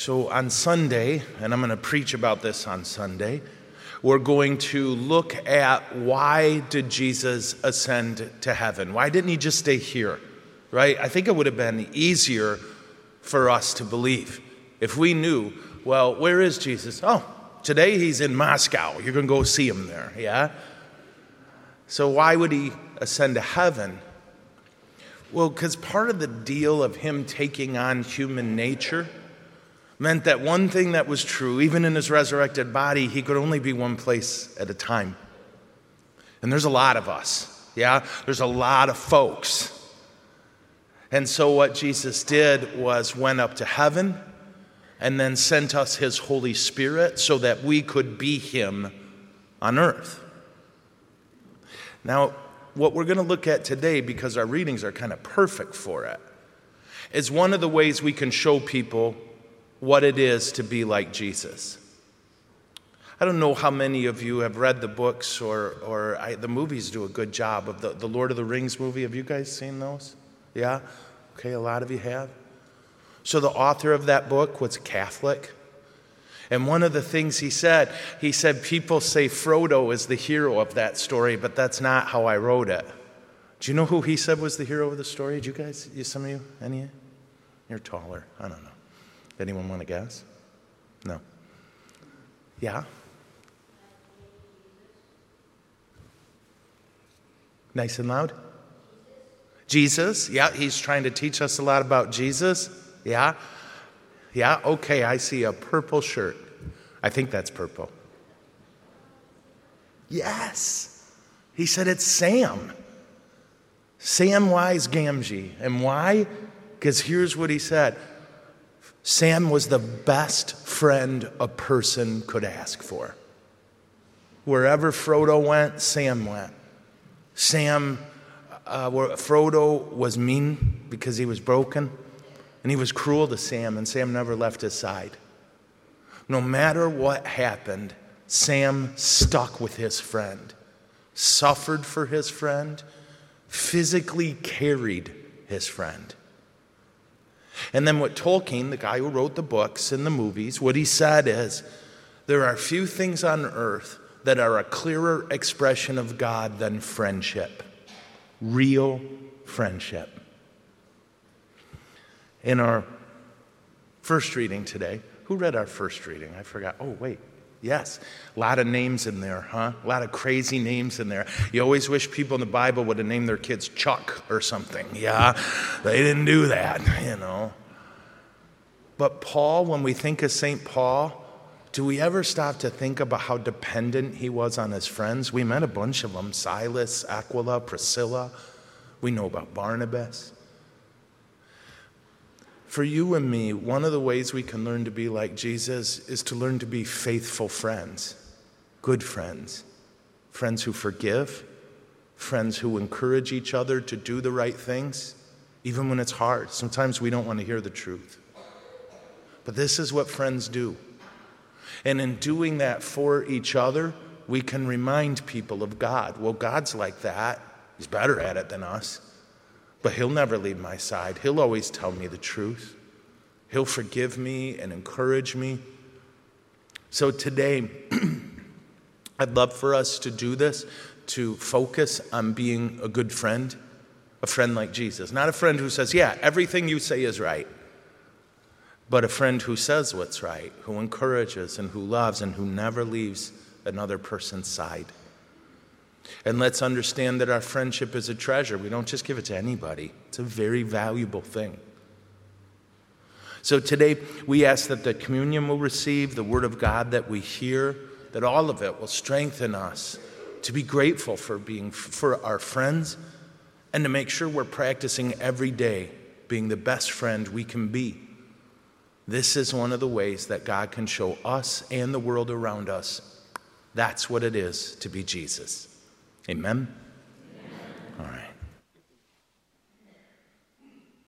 So on Sunday, and I'm going to preach about this on Sunday, we're going to look at why did Jesus ascend to heaven? Why didn't he just stay here? Right? I think it would have been easier for us to believe if we knew, well, where is Jesus? Oh, today he's in Moscow. You're going to go see him there, yeah? So why would he ascend to heaven? Well, because part of the deal of him taking on human nature meant that one thing that was true, even in his resurrected body, he could only be one place at a time. And there's a lot of us, yeah? There's a lot of folks. And so what Jesus did was went up to heaven and then sent us his Holy Spirit so that we could be him on earth. Now, what we're going to look at today, because our readings are kind of perfect for it, is one of the ways we can show people what it is to be like Jesus. I don't know how many of you have read the books or, or I, the movies do a good job of the, the Lord of the Rings movie. Have you guys seen those? Yeah? Okay, a lot of you have. So the author of that book was Catholic. And one of the things he said, he said, people say Frodo is the hero of that story, but that's not how I wrote it. Do you know who he said was the hero of the story? Did you guys, some of you, any? You're taller. I don't know. Anyone want to guess? No. Yeah? Nice and loud? Jesus. Yeah, he's trying to teach us a lot about Jesus. Yeah? Yeah, okay, I see a purple shirt. I think that's purple. Yes. He said it's Sam. Samwise Gamgee. And why? Because here's what he said Sam was the best friend a person could ask for. Wherever Frodo went, Sam went. Sam, uh, Frodo was mean because he was broken. And he was cruel to Sam, and Sam never left his side. No matter what happened, Sam stuck with his friend, suffered for his friend, physically carried his friend. And then what Tolkien, the guy who wrote the books and the movies, what he said is there are few things on earth that are a clearer expression of God than friendship, real friendship in our first reading today. Who read our first reading? I forgot. Oh, wait. Yes. A lot of names in there, huh? A lot of crazy names in there. You always wish people in the Bible would have named their kids Chuck or something. Yeah. They didn't do that, you know. But Paul, when we think of St. Paul, do we ever stop to think about how dependent he was on his friends? We met a bunch of them Silas, Aquila, Priscilla. We know about Barnabas. For you and me, one of the ways we can learn to be like Jesus is to learn to be faithful friends, good friends, friends who forgive, friends who encourage each other to do the right things, even when it's hard. Sometimes we don't want to hear the truth. But this is what friends do. And in doing that for each other, we can remind people of God. Well, God's like that, He's better at it than us. But He'll never leave my side. He'll always tell me the truth. He'll forgive me and encourage me. So today, I'd love for us to do this, to focus on being a good friend, a friend like Jesus. Not a friend who says, Yeah, everything you say is right, but a friend who says what's right, who encourages and who loves and who never leaves another person's side. And let's understand that our friendship is a treasure. We don't just give it to anybody, it's a very valuable thing. So today, we ask that the communion will receive, the word of God that we hear, that all of it will strengthen us to be grateful for being for our friends and to make sure we're practicing every day being the best friend we can be. This is one of the ways that God can show us and the world around us that's what it is to be Jesus. Amen.